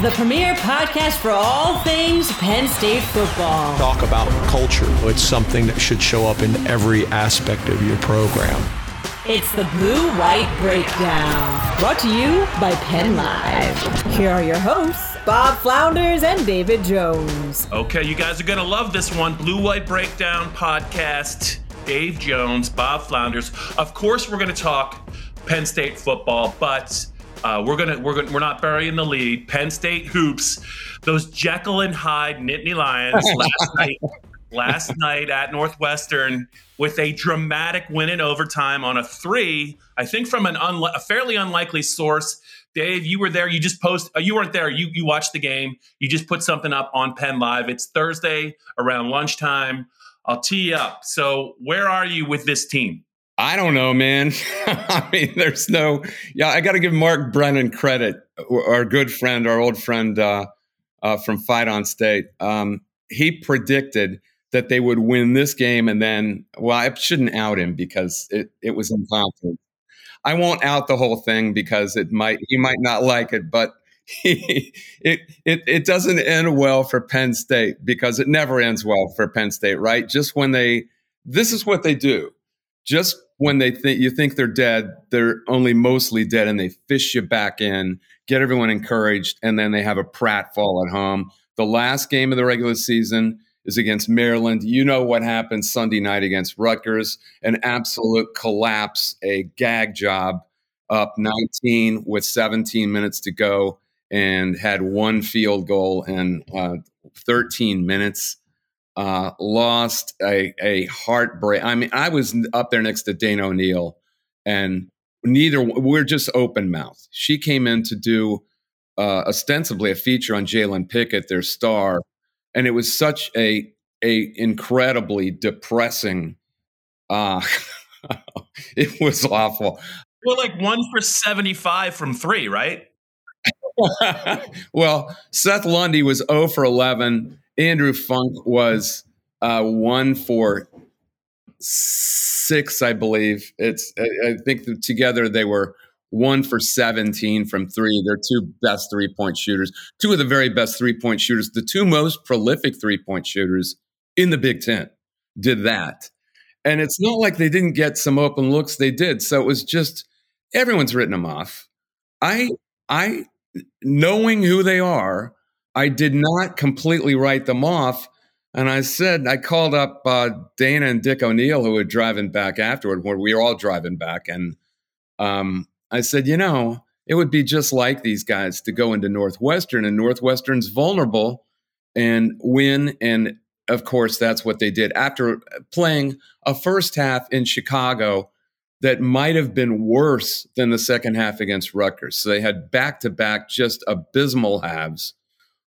the premier podcast for all things Penn State football. Talk about culture. It's something that should show up in every aspect of your program. It's the Blue White Breakdown, brought to you by Penn Live. Here are your hosts, Bob Flounders and David Jones. Okay, you guys are going to love this one Blue White Breakdown podcast. Dave Jones, Bob Flounders. Of course, we're going to talk Penn State football, but uh, we're gonna we're gonna we're not burying the lead. Penn State hoops, those Jekyll and Hyde Nittany Lions last night. Last night at Northwestern with a dramatic win in overtime on a three, I think from an unli- a fairly unlikely source. Dave, you were there. You just post. Uh, you weren't there. You you watched the game. You just put something up on Penn Live. It's Thursday around lunchtime. I'll tee you up. So where are you with this team? I don't know, man. I mean, there's no. Yeah, I got to give Mark Brennan credit, our good friend, our old friend uh, uh, from Fight on State. Um, he predicted that they would win this game, and then, well, I shouldn't out him because it it was impossible. I won't out the whole thing because it might he might not like it, but it it it doesn't end well for Penn State because it never ends well for Penn State, right? Just when they this is what they do just when they think you think they're dead, they're only mostly dead, and they fish you back in, get everyone encouraged, and then they have a pratfall at home. The last game of the regular season is against Maryland. You know what happened Sunday night against Rutgers? An absolute collapse, a gag job, up 19 with 17 minutes to go, and had one field goal in uh, 13 minutes uh, lost a, a heartbreak. I mean, I was up there next to Dana O'Neill, and neither we're just open mouth. She came in to do uh, ostensibly a feature on Jalen Pickett, their star, and it was such a a incredibly depressing. Uh, it was awful. We're like one for seventy five from three, right? well, Seth Lundy was 0 for 11 Andrew Funk was uh, one for six, I believe. It's I, I think together they were one for 17 from three. They're two best three point shooters, two of the very best three point shooters, the two most prolific three point shooters in the Big Ten did that. And it's not like they didn't get some open looks, they did. So it was just everyone's written them off. I, I, knowing who they are, I did not completely write them off. And I said, I called up uh, Dana and Dick O'Neill, who were driving back afterward, where we were all driving back. And um, I said, you know, it would be just like these guys to go into Northwestern, and Northwestern's vulnerable and win. And of course, that's what they did after playing a first half in Chicago that might have been worse than the second half against Rutgers. So they had back to back just abysmal halves.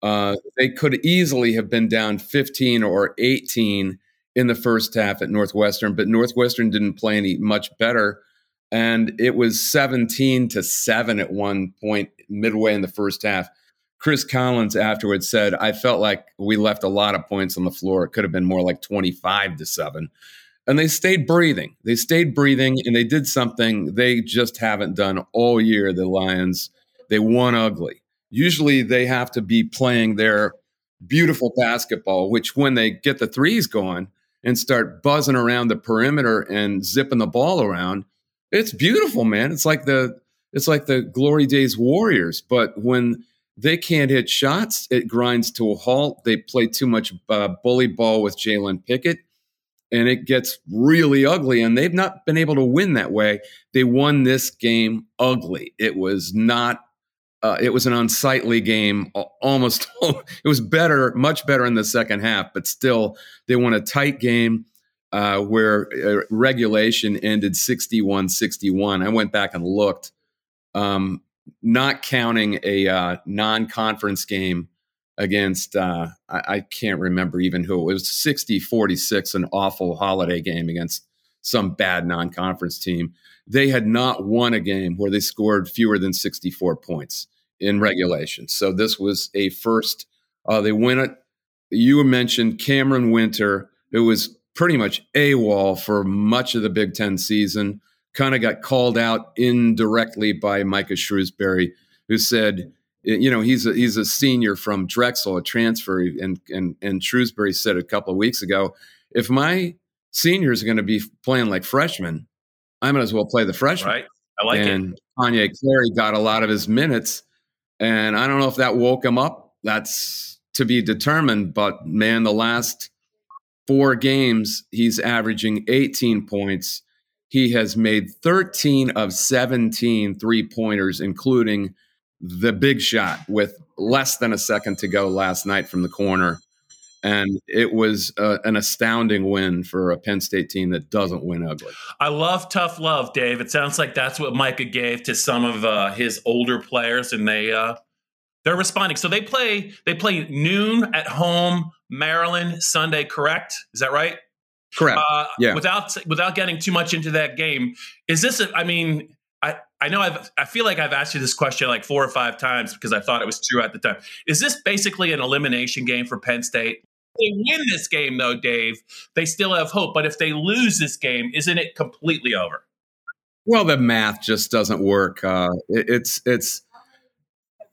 Uh, they could easily have been down 15 or 18 in the first half at Northwestern, but Northwestern didn't play any much better. And it was 17 to 7 at one point midway in the first half. Chris Collins afterwards said, I felt like we left a lot of points on the floor. It could have been more like 25 to 7. And they stayed breathing. They stayed breathing and they did something they just haven't done all year, the Lions. They won ugly usually they have to be playing their beautiful basketball, which when they get the threes going and start buzzing around the perimeter and zipping the ball around, it's beautiful, man. It's like the it's like the glory days Warriors. But when they can't hit shots, it grinds to a halt. They play too much uh, bully ball with Jalen Pickett. and it gets really ugly. And they've not been able to win that way. They won this game ugly. It was not. Uh, it was an unsightly game. Almost, it was better, much better in the second half, but still, they won a tight game uh, where uh, regulation ended 61 61. I went back and looked, um, not counting a uh, non conference game against uh, I, I, can't remember even who it was 60 46 an awful holiday game against some bad non-conference team they had not won a game where they scored fewer than 64 points in regulation so this was a first uh, they went. it you mentioned Camren Wynter who was pretty much AWOL for much of the Big Ten season kind of got called out indirectly by Micah Shrewsberry, who said you know he's a, he's a senior from Drexel, a transfer, and and and Shrewsberry said a couple of weeks ago, if my seniors are going to be playing like freshmen, I might as well play the freshman. Right, I like and it. Kanye Clary got a lot of his minutes, and I don't know if that woke him up. That's to be determined. But man, the last four games, he's averaging 18 points. He has made 13 of 17 three pointers, including the big shot with less than a second to go last night from the corner. And it was uh, an astounding win for a Penn State team that doesn't win ugly. I love tough love, Dave. It sounds like that's what Micah gave to some of uh, his older players, and they uh, they're responding. So they play they play noon at home, Maryland Sunday. Correct? Is that right? Correct. Uh, yeah. Without without getting too much into that game, is this? A, I mean, I, I know I've I feel like I've asked you this question like four or five times because I thought it was true at the time. Is this basically an elimination game for Penn State? If they win this game though, Dave, they still have hope. But if they lose this game, isn't it completely over? Well, the math just doesn't work. Uh, it, it's it's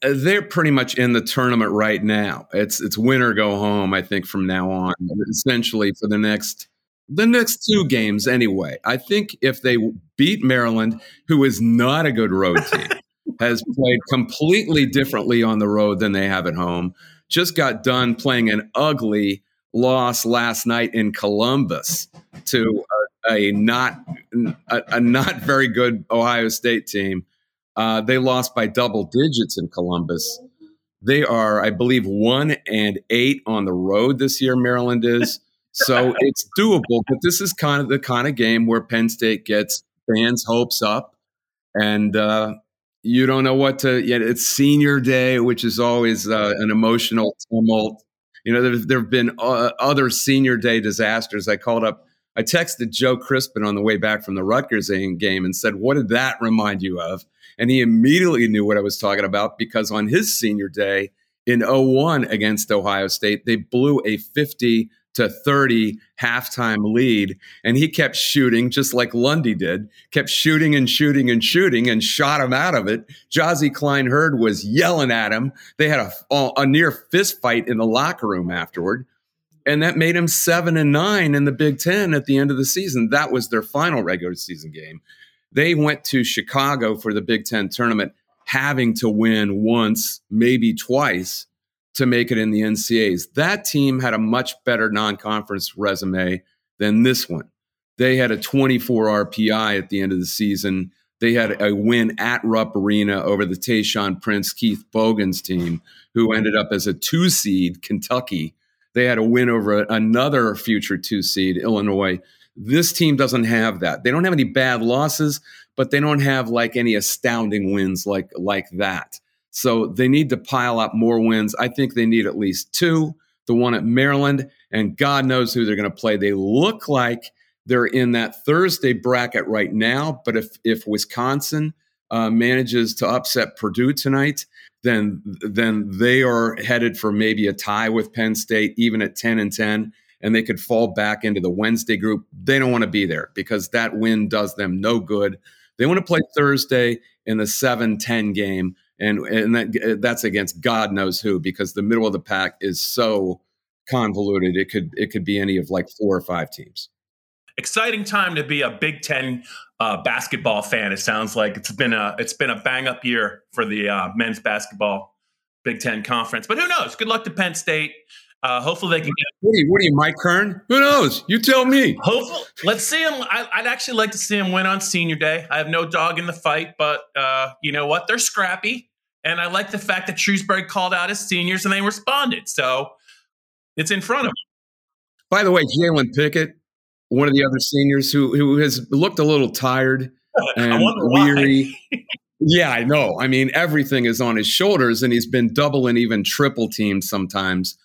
they're pretty much in the tournament right now. It's it's win or go home. I think from now on, essentially for the next the next two games anyway. I think if they beat Maryland, who is not a good road team, has played completely differently on the road than they have at home, just got done playing an ugly loss last night in Columbus to a, a not a, a, not very good Ohio State team. Uh, they lost by double digits in Columbus. They are, I believe, one and eight on the road this year. Maryland is so it's doable, but this is kind of the kind of game where Penn State gets fans' hopes up, and uh, you don't know what to. Yet it's senior day, which is always uh, an emotional tumult. You know, there have been uh, other senior day disasters. I called up, I texted Joe Crispin on the way back from the Rutgers game and said, "What did that remind you of?" And he immediately knew what I was talking about because on his senior day in 01 against Ohio State, they blew a 50 to 30 halftime lead. And he kept shooting, just like Lundy did, kept shooting and shooting and shooting and shot him out of it. Gyasi Cline-Heard was yelling at him. They had a, a near fist fight in the locker room afterward. And that made him seven and nine in the Big Ten at the end of the season. That was their final regular season game. They went to Chicago for the Big Ten tournament, having to win once, maybe twice to make it in the NCAAs. That team had a much better non conference resume than this one. They had a 24 RPI at the end of the season. They had a win at Rupp Arena over the Tayshaun Prince Keith Bogans team, who ended up as a two seed, Kentucky. They had a win over another future two seed, Illinois. This team doesn't have that. They don't have any bad losses, but they don't have like any astounding wins like like that. So they need to pile up more wins. I think they need at least two. The one at Maryland, and God knows who they're going to play. They look like they're in that Thursday bracket right now. But if if Wisconsin uh, manages to upset Purdue tonight, then then they are headed for maybe a tie with Penn State, even at ten and ten, and they could fall back into the Wednesday group. They don't want to be there because that win does them no good. They want to play Thursday in the 7-10 game and and that that's against God knows who because the middle of the pack is so convoluted. It could it could be any of like four or five teams. Exciting time to be a Big Ten uh, basketball fan. It sounds like it's been a it's been a bang up year for the uh, men's basketball Big Ten conference. But who knows? Good luck to Penn State. Uh, hopefully they can get. What are you, what are you Mike Kern? Who knows? You tell me. Hopefully, let's see him. I, would actually like to see him win on Senior Day. I have no dog in the fight, but uh, you know what? They're scrappy, and I like the fact that Shrewsberry called out his seniors and they responded. So it's in front of them. By the way, Jalen Pickett, one of the other seniors who who has looked a little tired and weary. yeah, I know. I mean, everything is on his shoulders, and he's been double and even triple teamed sometimes.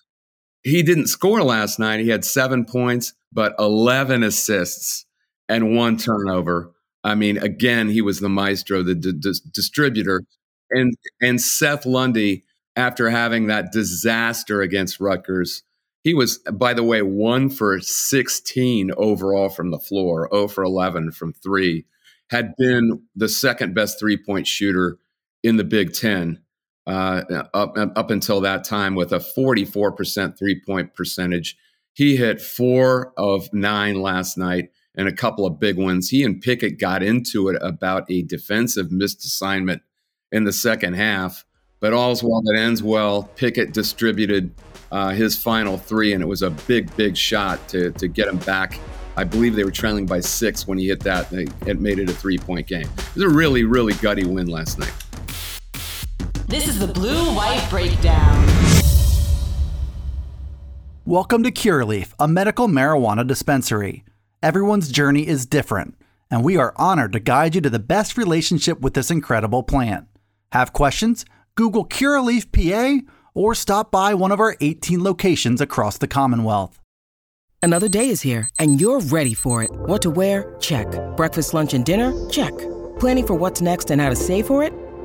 He didn't score last night. He had seven points, but 11 assists and one turnover. I mean, again, he was the maestro, the d- d- distributor. And, and Seth Lundy, after having that disaster against Rutgers, he was, by the way, one for 16 overall from the floor, 0 for 11 from three, had been the second best three point shooter in the Big Ten uh, up, up until that time with a 44% three point percentage. He hit four of nine last night and a couple of big ones. He and Pickett got into it about a defensive missed assignment in the second half, but all's well that ends well. Pickett distributed uh, his final three, and it was a big, big shot to, to get him back. I believe they were trailing by six when he hit that. And it made it a three point game. It was a really, really gutty win last night. This is the Blue White Breakdown. Welcome to Curaleaf, a medical marijuana dispensary. Everyone's journey is different, and we are honored to guide you to the best relationship with this incredible plant. Have questions? Google Curaleaf PA or stop by one of our 18 locations across the Commonwealth. Another day is here, and you're ready for it. What to wear? Check. Breakfast, lunch, and dinner? Check. Planning for what's next and how to save for it?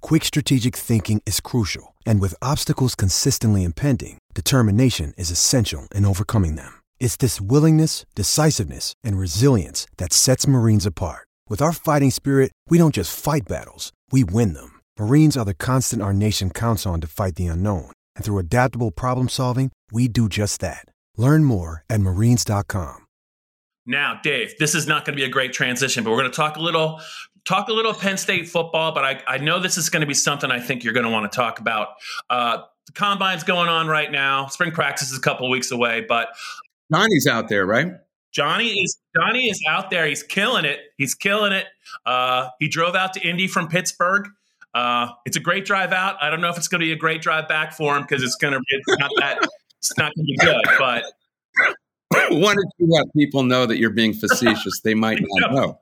Quick strategic thinking is crucial, and with obstacles consistently impending, determination is essential in overcoming them. It's this willingness, decisiveness, and resilience that sets Marines apart. With our fighting spirit, we don't just fight battles, we win them. Marines are the constant our nation counts on to fight the unknown, and through adaptable problem solving, we do just that. Learn more at marines.com. Now, Dave, this is not going to be a great transition, but we're going to talk a little talk a little Penn State football, but I, I know this is going to be something I think you're going to want to talk about. Uh, the combine's going on right now. Spring practice is a couple weeks away, but Johnny's out there, right? Johnny is Johnny is out there. He's killing it. He's killing it. Uh, he drove out to Indy from Pittsburgh. Uh, it's a great drive out. I don't know if it's going to be a great drive back for him because it's going to be not that it's not going to be good. But wanted to let people know that you're being facetious. They might not know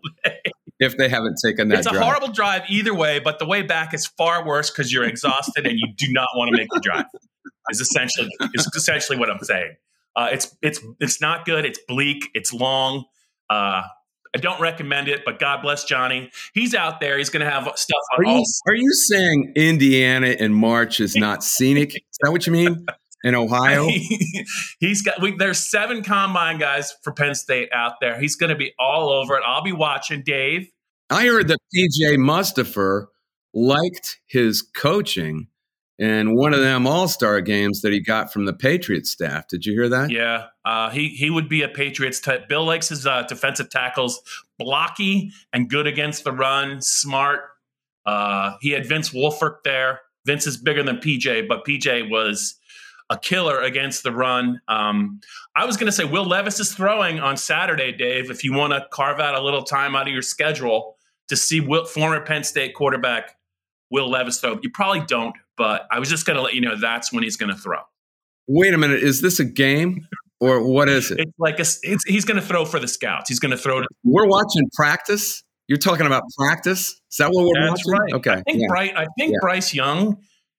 if they haven't taken that. It's a drive. horrible drive either way, but the way back is far worse because you're exhausted and you do not want to make the drive. Is essentially is essentially what I'm saying. Uh, it's it's it's not good. It's bleak. It's long. Uh, I don't recommend it, but God bless Johnny. He's out there. He's going to have stuff on are you, Are you saying Indiana in March is not scenic? Is that what you mean? In Ohio. he's got we, there's seven combine guys for Penn State out there. He's going to be all over it. I'll be watching Dave. I heard that PJ Mustipher liked his coaching in one of them All Star games that he got from the Patriots staff. Did you hear that? Yeah, uh, he he would be a Patriots type. Bill likes his uh, defensive tackles blocky and good against the run, smart. Uh, he had Vince Wilfork there. Vince is bigger than PJ, but PJ was a killer against the run. Um, I was going to say Will Levis is throwing on Saturday, Dave. If you want to carve out a little time out of your schedule to see Will, former Penn State quarterback Will Levis throw, you probably don't. But I was just going to let you know that's when he's going to throw. Wait a minute, is this a game or what is it? It's like a, it's, he's going to throw for the scouts. He's going to throw. To- we're watching practice. You're talking about practice. Is that what we're That's watching? Right. Okay. I think, yeah. Bryce, I think yeah. Bryce Young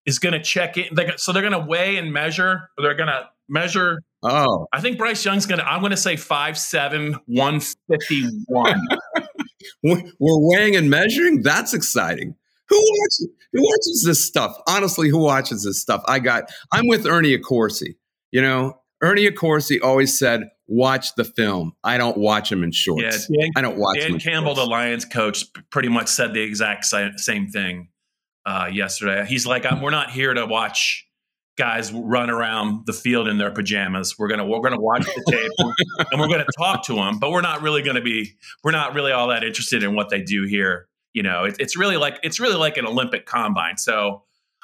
is going to check in. so they're going to weigh and measure. They're going to measure. Oh, I think Bryce Young's going to. I'm going to say five seven one fifty one. We're weighing and measuring. That's exciting. Who watches? Who watches this stuff? Honestly, who watches this stuff? I got. I'm with Ernie Accorsi. You know, Ernie Accorsi always said, "Watch the film. I don't watch him in shorts. Yeah, Dan, I don't watch Dan him." Campbell, the. Lions coach, pretty much said the exact same thing uh, yesterday. He's like, "We're not here to watch." guys run around the field in their pajamas. We're gonna we're gonna watch the tape and we're gonna talk to them, but we're not really gonna be we're not really all that interested in what they do here. You know, it, it's really like it's really like an Olympic combine. So,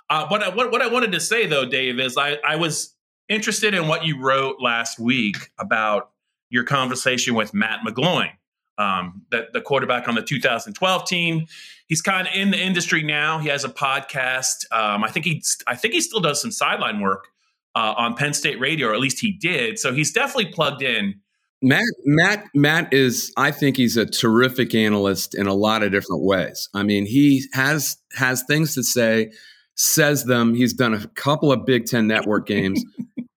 uh, what I what, what I wanted to say though, Dave, is I I was interested in what you wrote last week about your conversation with Matt McGloin, um, the, the quarterback on the 2012 team he's kind of in the industry now. He has a podcast. Um, I think he I think he still does some sideline work uh, on Penn State radio, or at least he did. So he's definitely plugged in. Matt Matt Matt is I think he's a terrific analyst in a lot of different ways. I mean, he has has things to say, says them. He's done a couple of Big 10 network games.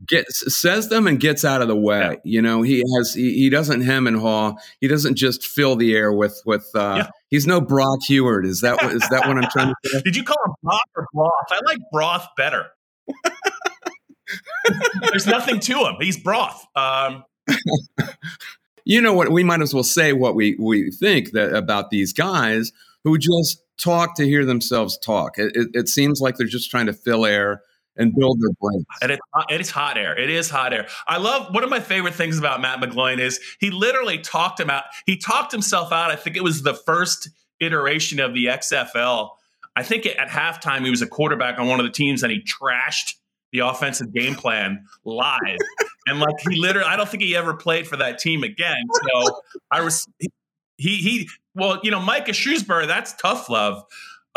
Gets, says them and gets out of the way. Yeah. You know, he has he, he doesn't hem and haw. He doesn't just fill the air with with. Uh, Yeah. He's no Brock Huard. Is that what is that what I'm trying to say? Did you call him Brock or broth? I like broth better. There's nothing to him. He's broth. Um, you know what? We might as well say what we we think that about these guys who just talk to hear themselves talk. It, it, it seems like they're just trying to fill air and build their brains. and it's hot- it is hot air. It is hot air. I love one of my favorite things about Matt McGloin is he literally talked him out. He talked himself out. I think it was the first iteration of the XFL. I think at halftime he was a quarterback on one of the teams and he trashed the offensive game plan live. and like he literally, I don't think he ever played for that team again. So I was he he. Well, you know, Micah Shrewsberry, that's tough love.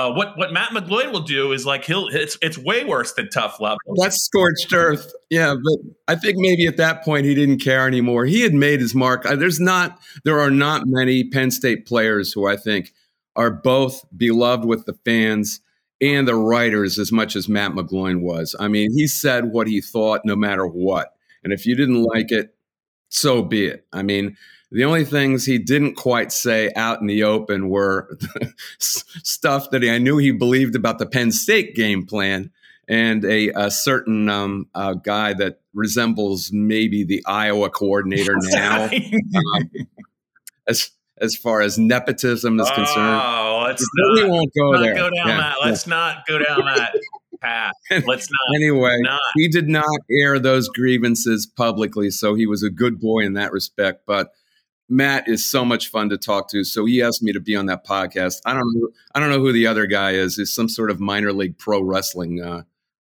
Uh, what what Matt McGloin will do is like he'll it's it's way worse than tough love. That's scorched earth. Yeah, but I think maybe at that point he didn't care anymore. He had made his mark. There's not there are not many Penn State players who I think are both beloved with the fans and the writers as much as Matt McGloin was. I mean, he said what he thought no matter what. And if you didn't like it, so be it. I mean, the only things he didn't quite say out in the open were stuff that I knew he believed about the Penn State game plan and a, a certain um, uh, guy that resembles maybe the Iowa coordinator now, um, as as far as nepotism is concerned. Oh, let's But we not, won't go not there. go down Yeah, that. yeah. Let's not go down that path. Let's not. Anyway, not. he did not air those grievances publicly, so he was a good boy in that respect. But Matt is so much fun to talk to, so he asked me to be on that podcast. I don't know, I don't know who the other guy is. He's some sort of minor league pro wrestling uh,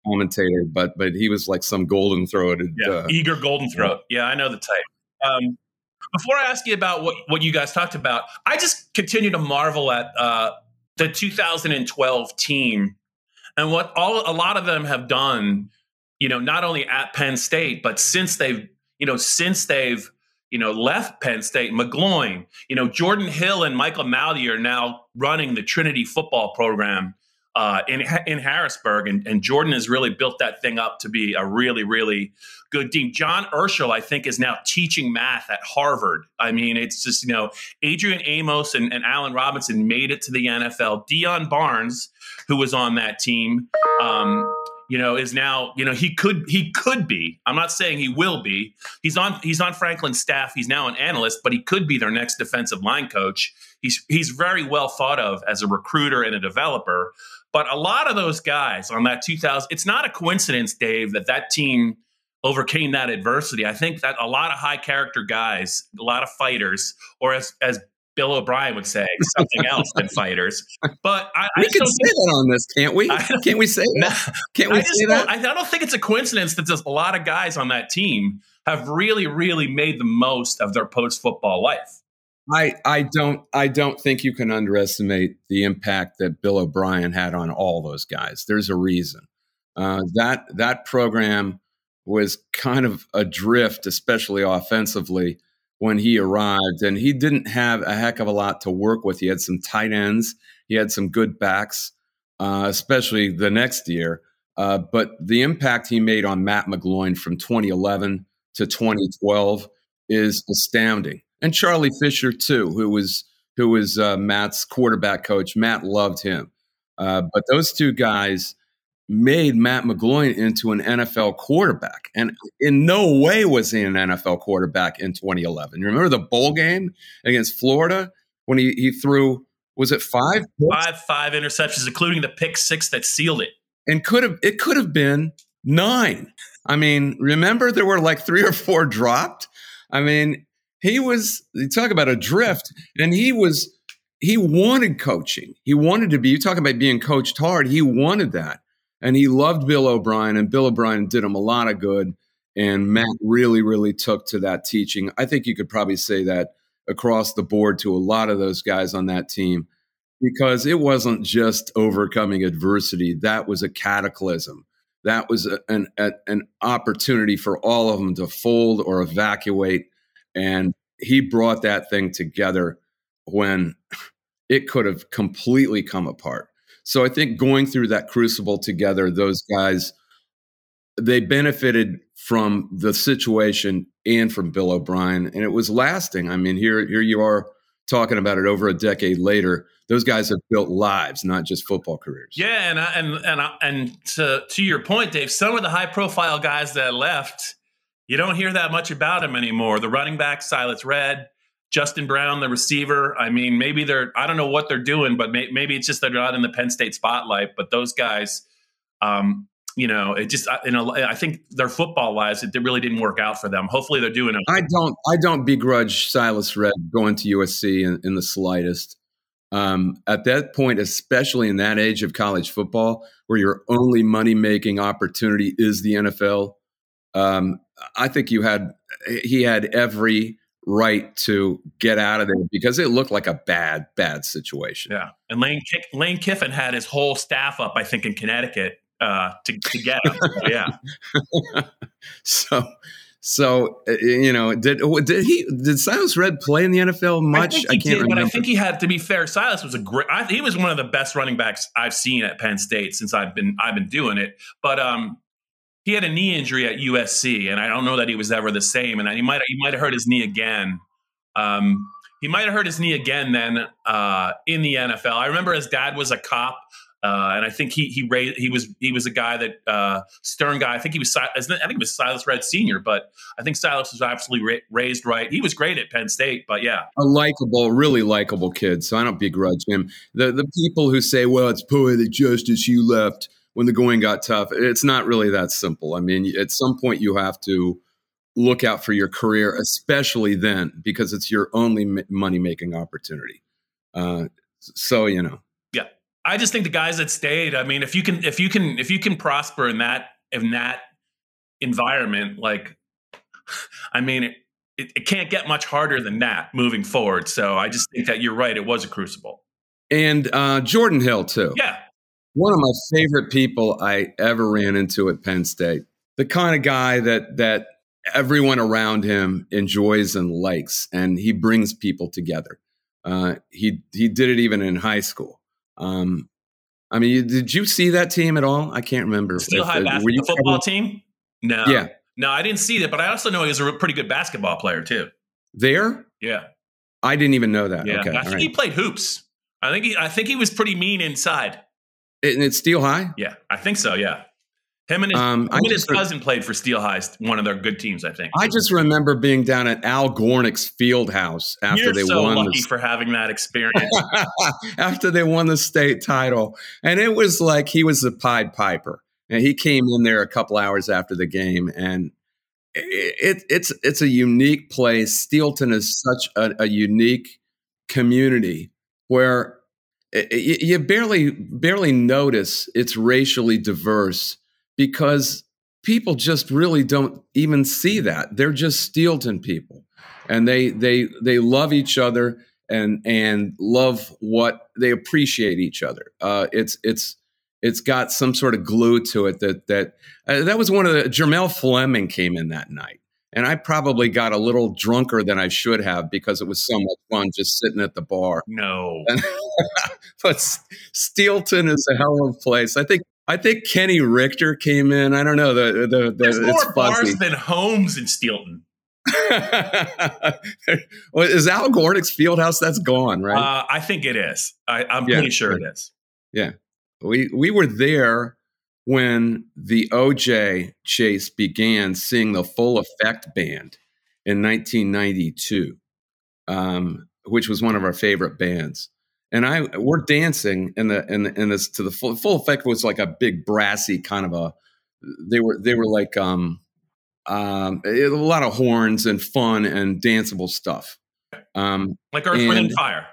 commentator, but but he was like some golden throated. Yeah, Uh, eager golden throat. Yeah, I know the type. Um, before I ask you about what, what you guys talked about, I just continue to marvel at uh, the 2012 team and what all a lot of them have done. You know, not only at Penn State, but since they've you know since they've you know left Penn State, McGloin, you know Jordan Hill and Michael Maldy are now running the Trinity football program uh, in in Harrisburg, and, and Jordan has really built that thing up to be a really really good team. John Urschel, I think, is now teaching math at Harvard. I mean, it's just you know Adrian Amos and, and Allen Robinson made it to the NFL. Deion Barnes, who was on that team. Um, you know, is now, you know, he could he could be. I'm not saying he will be. He's on he's on Franklin's staff. He's now an analyst, but he could be their next defensive line coach. He's he's very well thought of as a recruiter and a developer. But a lot of those guys on that 2000, it's not a coincidence, Dave, that that team overcame that adversity. I think that a lot of high character guys, a lot of fighters, or as as Bill O'Brien would say, something else than fighters. But I, I we can say that on this, can't we? Can't we say that? Can't we I say don't, that? I, I don't think it's a coincidence that just a lot of guys on that team have really, really made the most of their post football life. I, I don't I don't think you can underestimate the impact that Bill O'Brien had on all those guys. There's a reason. Uh, that that program was kind of adrift, especially offensively, when he arrived, and he didn't have a heck of a lot to work with. He had some tight ends, he had some good backs, uh, especially the next year. Uh, but the impact he made on Matt McGloin from 2011 to 2012 is astounding. And Charlie Fisher too, who was who was uh, Matt's quarterback coach. Matt loved him, uh, but those two guys made Matt McGloin into an NFL quarterback. And in no way was he an NFL quarterback in 2011. You remember the bowl game against Florida when he, he threw, was it five? Five, five interceptions, including the pick six that sealed it. And could have, it could have been nine. I mean, remember there were like three or four dropped? I mean, he was, you talk about a drift, and he was, he wanted coaching. He wanted to be, you talk about being coached hard, he wanted that and he loved Bill O'Brien, and Bill O'Brien did him a lot of good. And Matt really, really took to that teaching. I think you could probably say that across the board to a lot of those guys on that team because it wasn't just overcoming adversity, that was a cataclysm. That was a, an, a, an opportunity for all of them to fold or evacuate. And he brought that thing together when it could have completely come apart. So I think going through that crucible together, those guys, they benefited from the situation and from Bill O'Brien, and it was lasting. I mean, here here you are talking about it over a decade later. Those guys have built lives, not just football careers. Yeah, and I, and and and to to your point, Dave, some of the high profile guys that left, you don't hear that much about them anymore. The running back, Silas Redd, Justin Brown, the receiver. I mean, maybe they're, I don't know what they're doing, but may, maybe it's just they're not in the Penn State spotlight. But those guys, um, you know, it just, you know, I think their football wise, it really didn't work out for them. Hopefully they're doing it. I don't, I don't begrudge Silas Redd going to USC in, in the slightest. Um, at that point, especially in that age of college football, where your only money making opportunity is the NFL, um, I think you had, he had every, right to get out of there because it looked like a bad, bad situation. Yeah. And Lane, Lane Kiffin had his whole staff up, I think, in Connecticut uh, to, to get him. so, yeah. so, so uh, you know, did did he did Silas Redd play in the NFL much? I, I can't did, remember. But I think he had to be fair. Silas was a great. I, he was one of the best running backs I've seen at Penn State since I've been I've been doing it. But um, he had a knee injury at USC, and I don't know that he was ever the same. And he might he might have hurt his knee again. Um, he might have hurt his knee again then uh, in the NFL. I remember his dad was a cop, uh, and I think he he raised, he was he was a guy that uh, Stern guy. I think he was I think was Silas Redd Senior, but I think Silas was absolutely ra- raised right. He was great at Penn State, but yeah, a likable, really likable kid. So I don't begrudge him. The the people who say, "Well, it's poetic justice," you left when the going got tough. It's not really that simple. I mean, at some point you have to look out for your career, especially then, because it's your only money making opportunity. Uh, so you know, yeah, I just think the guys that stayed. I mean, if you can, if you can, if you can prosper in that in that environment, like, I mean, it, it, it can't get much harder than that moving forward. So I just think that you're right. It was a crucible. And uh, Jordan Hill too. Yeah, one of my favorite people I ever ran into at Penn State. The kind of guy that that everyone around him enjoys and likes, and he brings people together. Uh, he he did it even in high school. Um, I mean, did you see that team at all? I can't remember. Steel High basketball football team? No. Yeah. No, I didn't see that, but I also know he was a pretty good basketball player too. There? Yeah. I didn't even know that. Yeah. Okay, I think right. he played hoops. I think he I think he was pretty mean inside. And it's Steel High? Yeah, I think so. Yeah. Him and his, um, him and his cousin played for Steel High, one of their good teams, I think. I just remember being down at Al Gornick's field house after You're they so won. lucky the, for having that experience. after they won the state title, and it was like he was the Pied Piper, and he came in there a couple hours after the game, and it, it, it's it's a unique place. Steelton is such a, a unique community where you barely barely notice it's racially diverse because people just really don't even see that. They're just Steelton people. And they they they love each other and and love what they appreciate each other. Uh, it's it's it's got some sort of glue to it that that uh, that was one of the Jermel Fleming came in that night. And I probably got a little drunker than I should have because it was so much fun just sitting at the bar. No, but Steelton is a hell of a place. I think I think Kenny Richter came in. I don't know the the, the There's more bars than homes in Steelton. is Al Gornick's Fieldhouse? That's gone, right? Uh, I think it is. I, am yeah, pretty sure it is. Yeah, we we were there when the OJ chase began seeing the Full Effect Band in 1992, um, which was one of our favorite bands. And I we're dancing in the in the, in this to the full, full effect was like a big brassy kind of a they were they were like um um a lot of horns and fun and danceable stuff. Um like Earth, Wind, and Fire.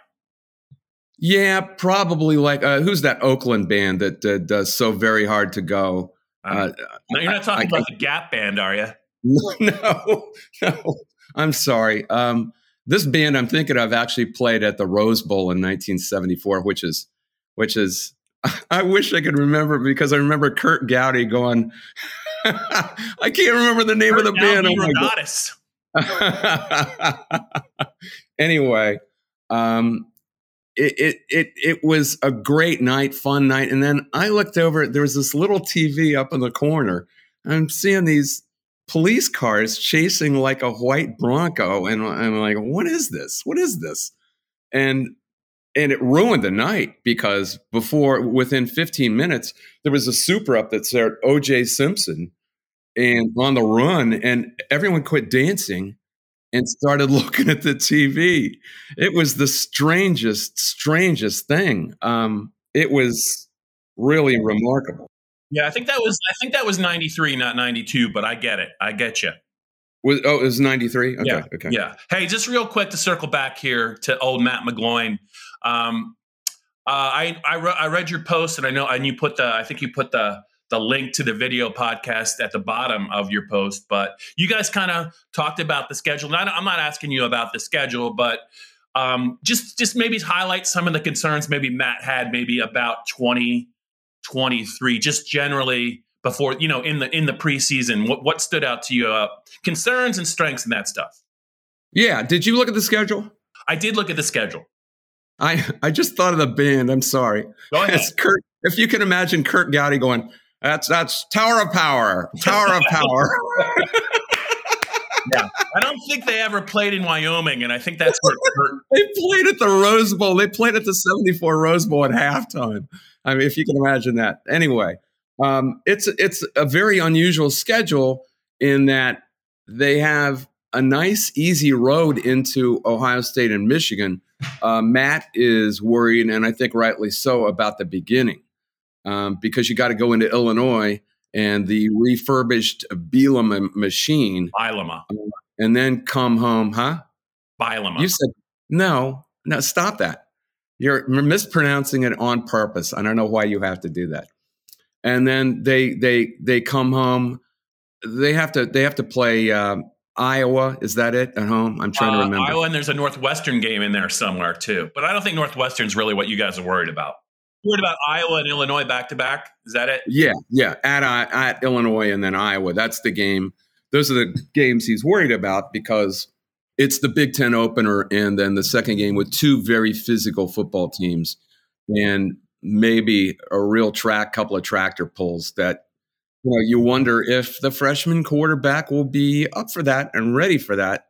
Yeah, probably like uh, who's that Oakland band that uh, does so very hard to go? Uh, no, you're not talking I, about I, the Gap band, are you? No, no. I'm sorry. Um, this band I'm thinking of actually played at the Rose Bowl in 1974, which is, which is. I wish I could remember because I remember Curt Gowdy going. I can't remember the name Curt of the Gowdy band. Oh goddess. anyway, um, it, it it it was a great night, fun night. And then I looked over. There was this little TV up in the corner. I'm seeing these police cars chasing like a white Bronco, and I'm like, "What is this? What is this?" And and it ruined the night because before, within 15 minutes, there was a super up that said O.J. Simpson and on the run, and everyone quit dancing and started looking at the TV. It was the strangest, strangest thing. Um, it was really remarkable. Yeah, I think that was I think that was 93, not 92, but I get it. I get you. Was, oh, it was 93? Okay, yeah, okay. Yeah. Hey, just real quick to circle back here to old Matt McGloin. Um, uh, I I, re- I read your post and I know and you put the I think you put the the link to the video podcast at the bottom of your post. But you guys kind of talked about the schedule. Not, I'm not asking you about the schedule, but um, just just maybe highlight some of the concerns maybe Matt had maybe about 2023, just generally before you know in the in the preseason. What what stood out to you? Uh, concerns and strengths and that stuff. Yeah. Did you look at the schedule? I did look at the schedule. I I just thought of the band. I'm sorry. Go ahead. Curt, if you can imagine Curt Gowdy going, that's that's Tower of Power. Tower of Power. I don't think they ever played in Wyoming, and I think that's where they played at the Rose Bowl. They played at the '74 Rose Bowl at halftime. I mean, if you can imagine that. Anyway, um, it's it's a very unusual schedule in that they have a nice, easy road into Ohio State and Michigan. Uh, Matt is worried, and I think rightly so, about the beginning um, because you got to go into Illinois and the refurbished Bielema machine. Bielema. And then come home, huh? Bielema. You said, no, no, stop that. You're mispronouncing it on purpose. I don't know why you have to do that. And then they they they come home. They have to they have to play um, Iowa. Is that it at home? I'm trying uh, to remember. Iowa and there's a Northwestern game in there somewhere too. But I don't think Northwestern's really what you guys are worried about worried about Iowa and Illinois back to back. Is that it? Yeah, yeah. At at Illinois and then Iowa. That's the game. Those are the games he's worried about because it's the Big Ten opener, and then the second game with two very physical football teams, and maybe a real track, couple of tractor pulls that. You know, you wonder if the freshman quarterback will be up for that and ready for that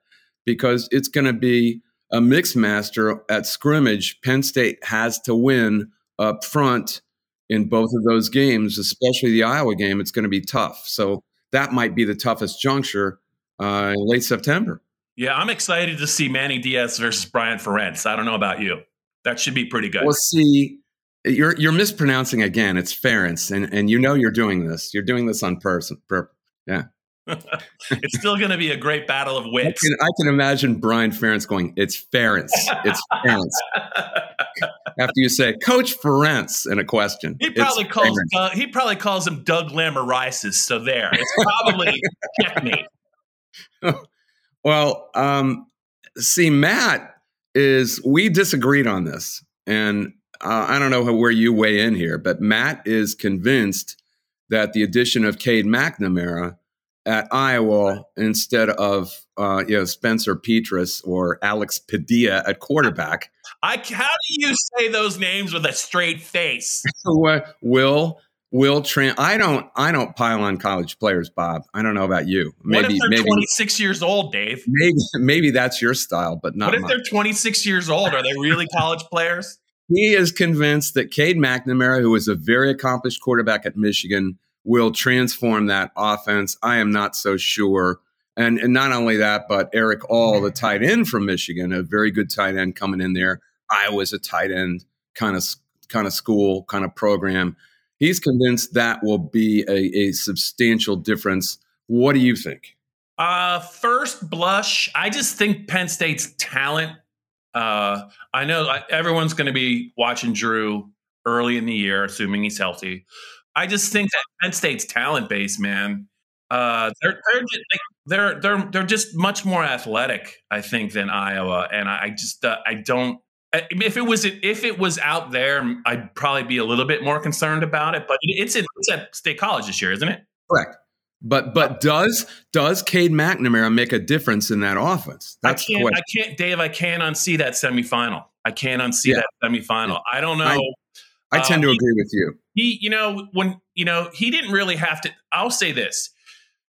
because it's going to be a mix master at scrimmage. Penn State has to win up front in both of those games, especially the Iowa game, it's going to be tough. So that might be the toughest juncture uh, in late September. Yeah, I'm excited to see Manny Diaz versus Brian Ferentz. I don't know about you. That should be pretty good. We'll see. You're you're mispronouncing again. It's Ferentz, and and you know you're doing this. You're doing this on person. Per, yeah. it's still going to be a great battle of wits. I can, I can imagine Brian Ferentz going, "It's Ferentz. It's Ferentz." after you say Coach Ferentz in a question. He probably calls he probably calls him Doug Lamorisis. So there, it's probably checkmate. well, um, see, Matt is we disagreed on this, and uh, I don't know where you weigh in here, but Matt is convinced that the addition of Cade McNamara at Iowa instead of uh, you know Spencer Petras or Alex Padilla at quarterback. I how do you say those names with a straight face? will will Trent? I don't I don't pile on college players, Bob. I don't know about you. Maybe what if they're maybe, 26 years old, Dave? Maybe maybe that's your style, but not. What if mine. they're 26 years old? Are they really college players? He is convinced that Cade McNamara, who was a very accomplished quarterback at Michigan, will transform that offense. I am not so sure. And, and not only that, but Erick All, the tight end from Michigan, a very good tight end coming in there. Iowa's a tight end kind of kind of school, kind of program. He's convinced that will be a, a substantial difference. What do you think? Uh, first blush, I just think Penn State's talent. Uh, I know everyone's going to be watching Drew early in the year, assuming he's healthy. I just think that Penn State's talent base, man, uh, they're they're, they're they're they're just much more athletic, I think, than Iowa, and I, I just uh, I don't. If it was if it was out there, I'd probably be a little bit more concerned about it. But it's in, it's at State College this year, isn't it? Correct. But but does does Cade McNamara make a difference in that offense? That's I can't, I can't, Dave. I can't unsee that semifinal. I can't unsee yeah. that semifinal. I don't know. I, I tend to uh, agree with you. He, you know, when you know, he didn't really have to. I'll say this: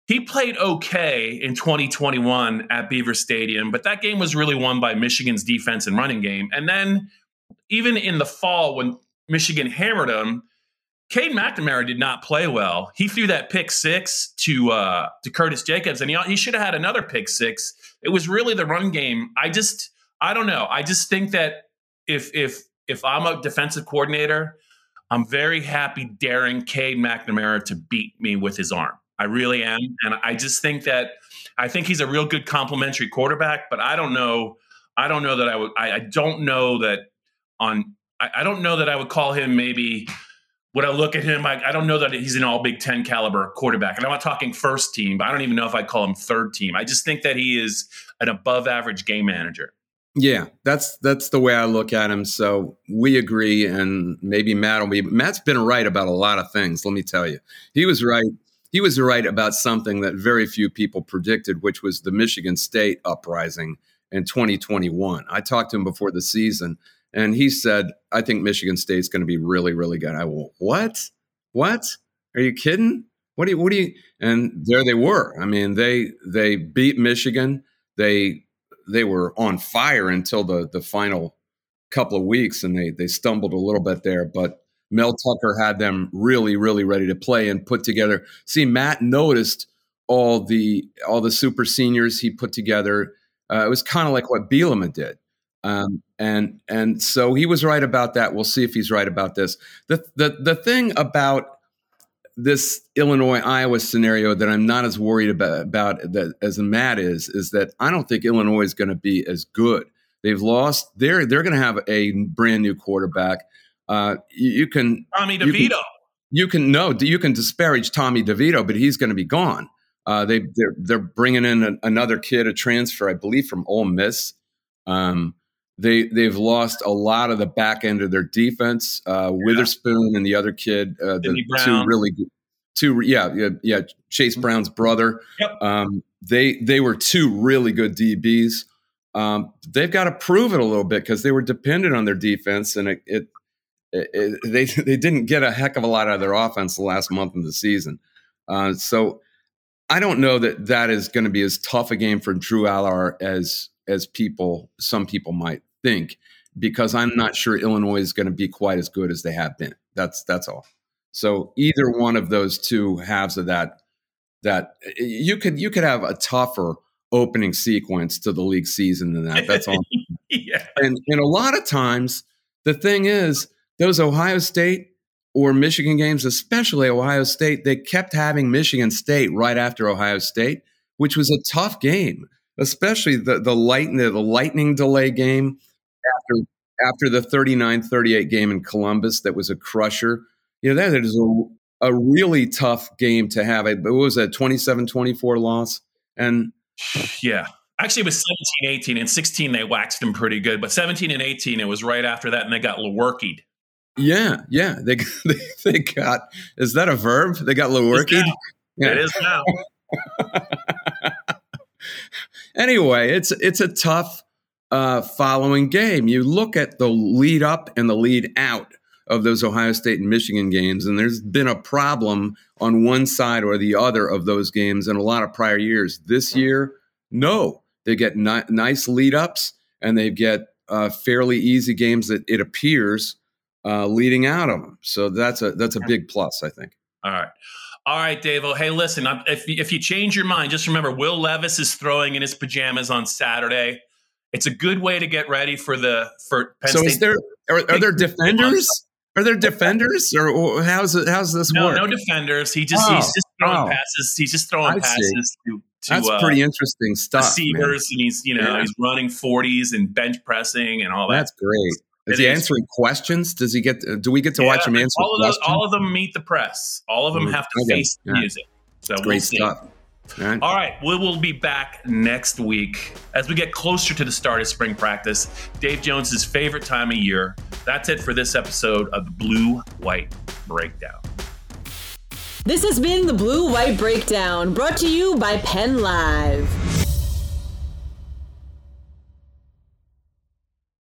he played okay in 2021 at Beaver Stadium, but that game was really won by Michigan's defense and running game. And then even in the fall, when Michigan hammered him, Cade McNamara did not play well. He threw that pick six to uh, to Curtis Jacobs, and he, he should have had another pick six. It was really the run game. I just, I don't know. I just think that if if if I'm a defensive coordinator, I'm very happy daring Cade McNamara to beat me with his arm. I really am. And I just think that I think he's a real good complementary quarterback, but I don't know. I don't know that I would, I, I don't know that on, I, I, don't know that I would call him maybe, would I look at him? I, I don't know that he's an all Big Ten caliber quarterback. And I'm not talking first team, but I don't even know if I call him third team. I just think that he is an above average game manager. Yeah, that's that's the way I look at him. So we agree, and maybe Matt will be. Matt's been right about a lot of things. Let me tell you, he was right he was right about something that very few people predicted, which was the Michigan State uprising in 2021. I talked to him before the season, and he said, "I think Michigan State's going to be really, really good." I will. What? What? Are you kidding? What do you? What do you? And there they were. I mean, they they beat Michigan. They they were on fire until the the final couple of weeks, and they they stumbled a little bit there, but Mel Tucker had them really, really ready to play and put together. See, Matt noticed all the all the super seniors he put together. Uh, it was kind of like what Bielema did, um, and and so he was right about that. We'll see if he's right about this. The the the thing about this Illinois Iowa scenario that I'm not as worried about, about that as Matt is is that I don't think Illinois is going to be as good. They've lost. They're they're going to have a brand new quarterback. Uh, you, you, can Tommy DeVito. You can, you can no, you can disparage Tommy DeVito, but he's going to be gone. Uh, they they're, they're bringing in a, another kid, a transfer, I believe, from Ole Miss. Um, they they've lost a lot of the back end of their defense. Uh, yeah. Witherspoon and the other kid, uh, the two really good, two yeah yeah yeah Chase Brown's brother. Yep. Um, they they were two really good DBs. Um, they've got to prove it a little bit because they were dependent on their defense, and it, it it, they they didn't get a heck of a lot out of their offense the last month of the season. Uh, so I don't know that that is going to be as tough a game for Drew Allar as as people some people might think, because I'm not sure Illinois is going to be quite as good as they have been. That's that's all. So either one of those two halves of that that eh, you could you could have a tougher opening sequence to the league season than that. That's all. yeah. And and a lot of times the thing is those Ohio State or Michigan games, especially Ohio State, they kept having Michigan State right after Ohio State, which was a tough game, especially the the lightning the lightning delay game after after the 39-38 game in Columbus that was a crusher. You know, that is a, a really tough game to have. It was a 27-24 loss. And yeah. Actually, it was 17 18 and 16, they waxed them pretty good. But 17 and 18, it was right after that, and they got Lewerked. Yeah, yeah. They, they they got is that a verb? They got Lewerke. Yeah. It is now. anyway, it's it's a tough uh, following game. You look at the lead up and the lead out of those Ohio State and Michigan games, and there's been a problem on one side or the other of those games in a lot of prior years. This year, no, they get ni- nice lead ups and they get uh, fairly easy games that it appears uh, leading out of them. So that's a that's a big plus, I think. All right. All right, Dave. Hey, listen. If if you change your mind, just remember Will Levis is throwing in his pajamas on Saturday. It's a good way to get ready for the for Penn so State. is there are, are there defenders? Are there defenders, or how's it, how's this no, work? No defenders. He just oh, he's just throwing oh. passes. He's just throwing I passes to, to, That's uh, pretty interesting stuff. Receivers, man. and he's you know yeah. he's running forties and bench pressing and all that. That's great. Is it he is. answering questions? Does he get? To, do we get to yeah, watch him answer? All of those, all of them meet the press. All of them mm-hmm. have to okay. face the yeah. music. So great we'll stuff. All right. All right. We will be back next week as we get closer to the start of spring practice. Dave Jones's favorite time of year. That's it for this episode of the Blue White Breakdown. This has been the Blue White Breakdown, brought to you by Penn Live.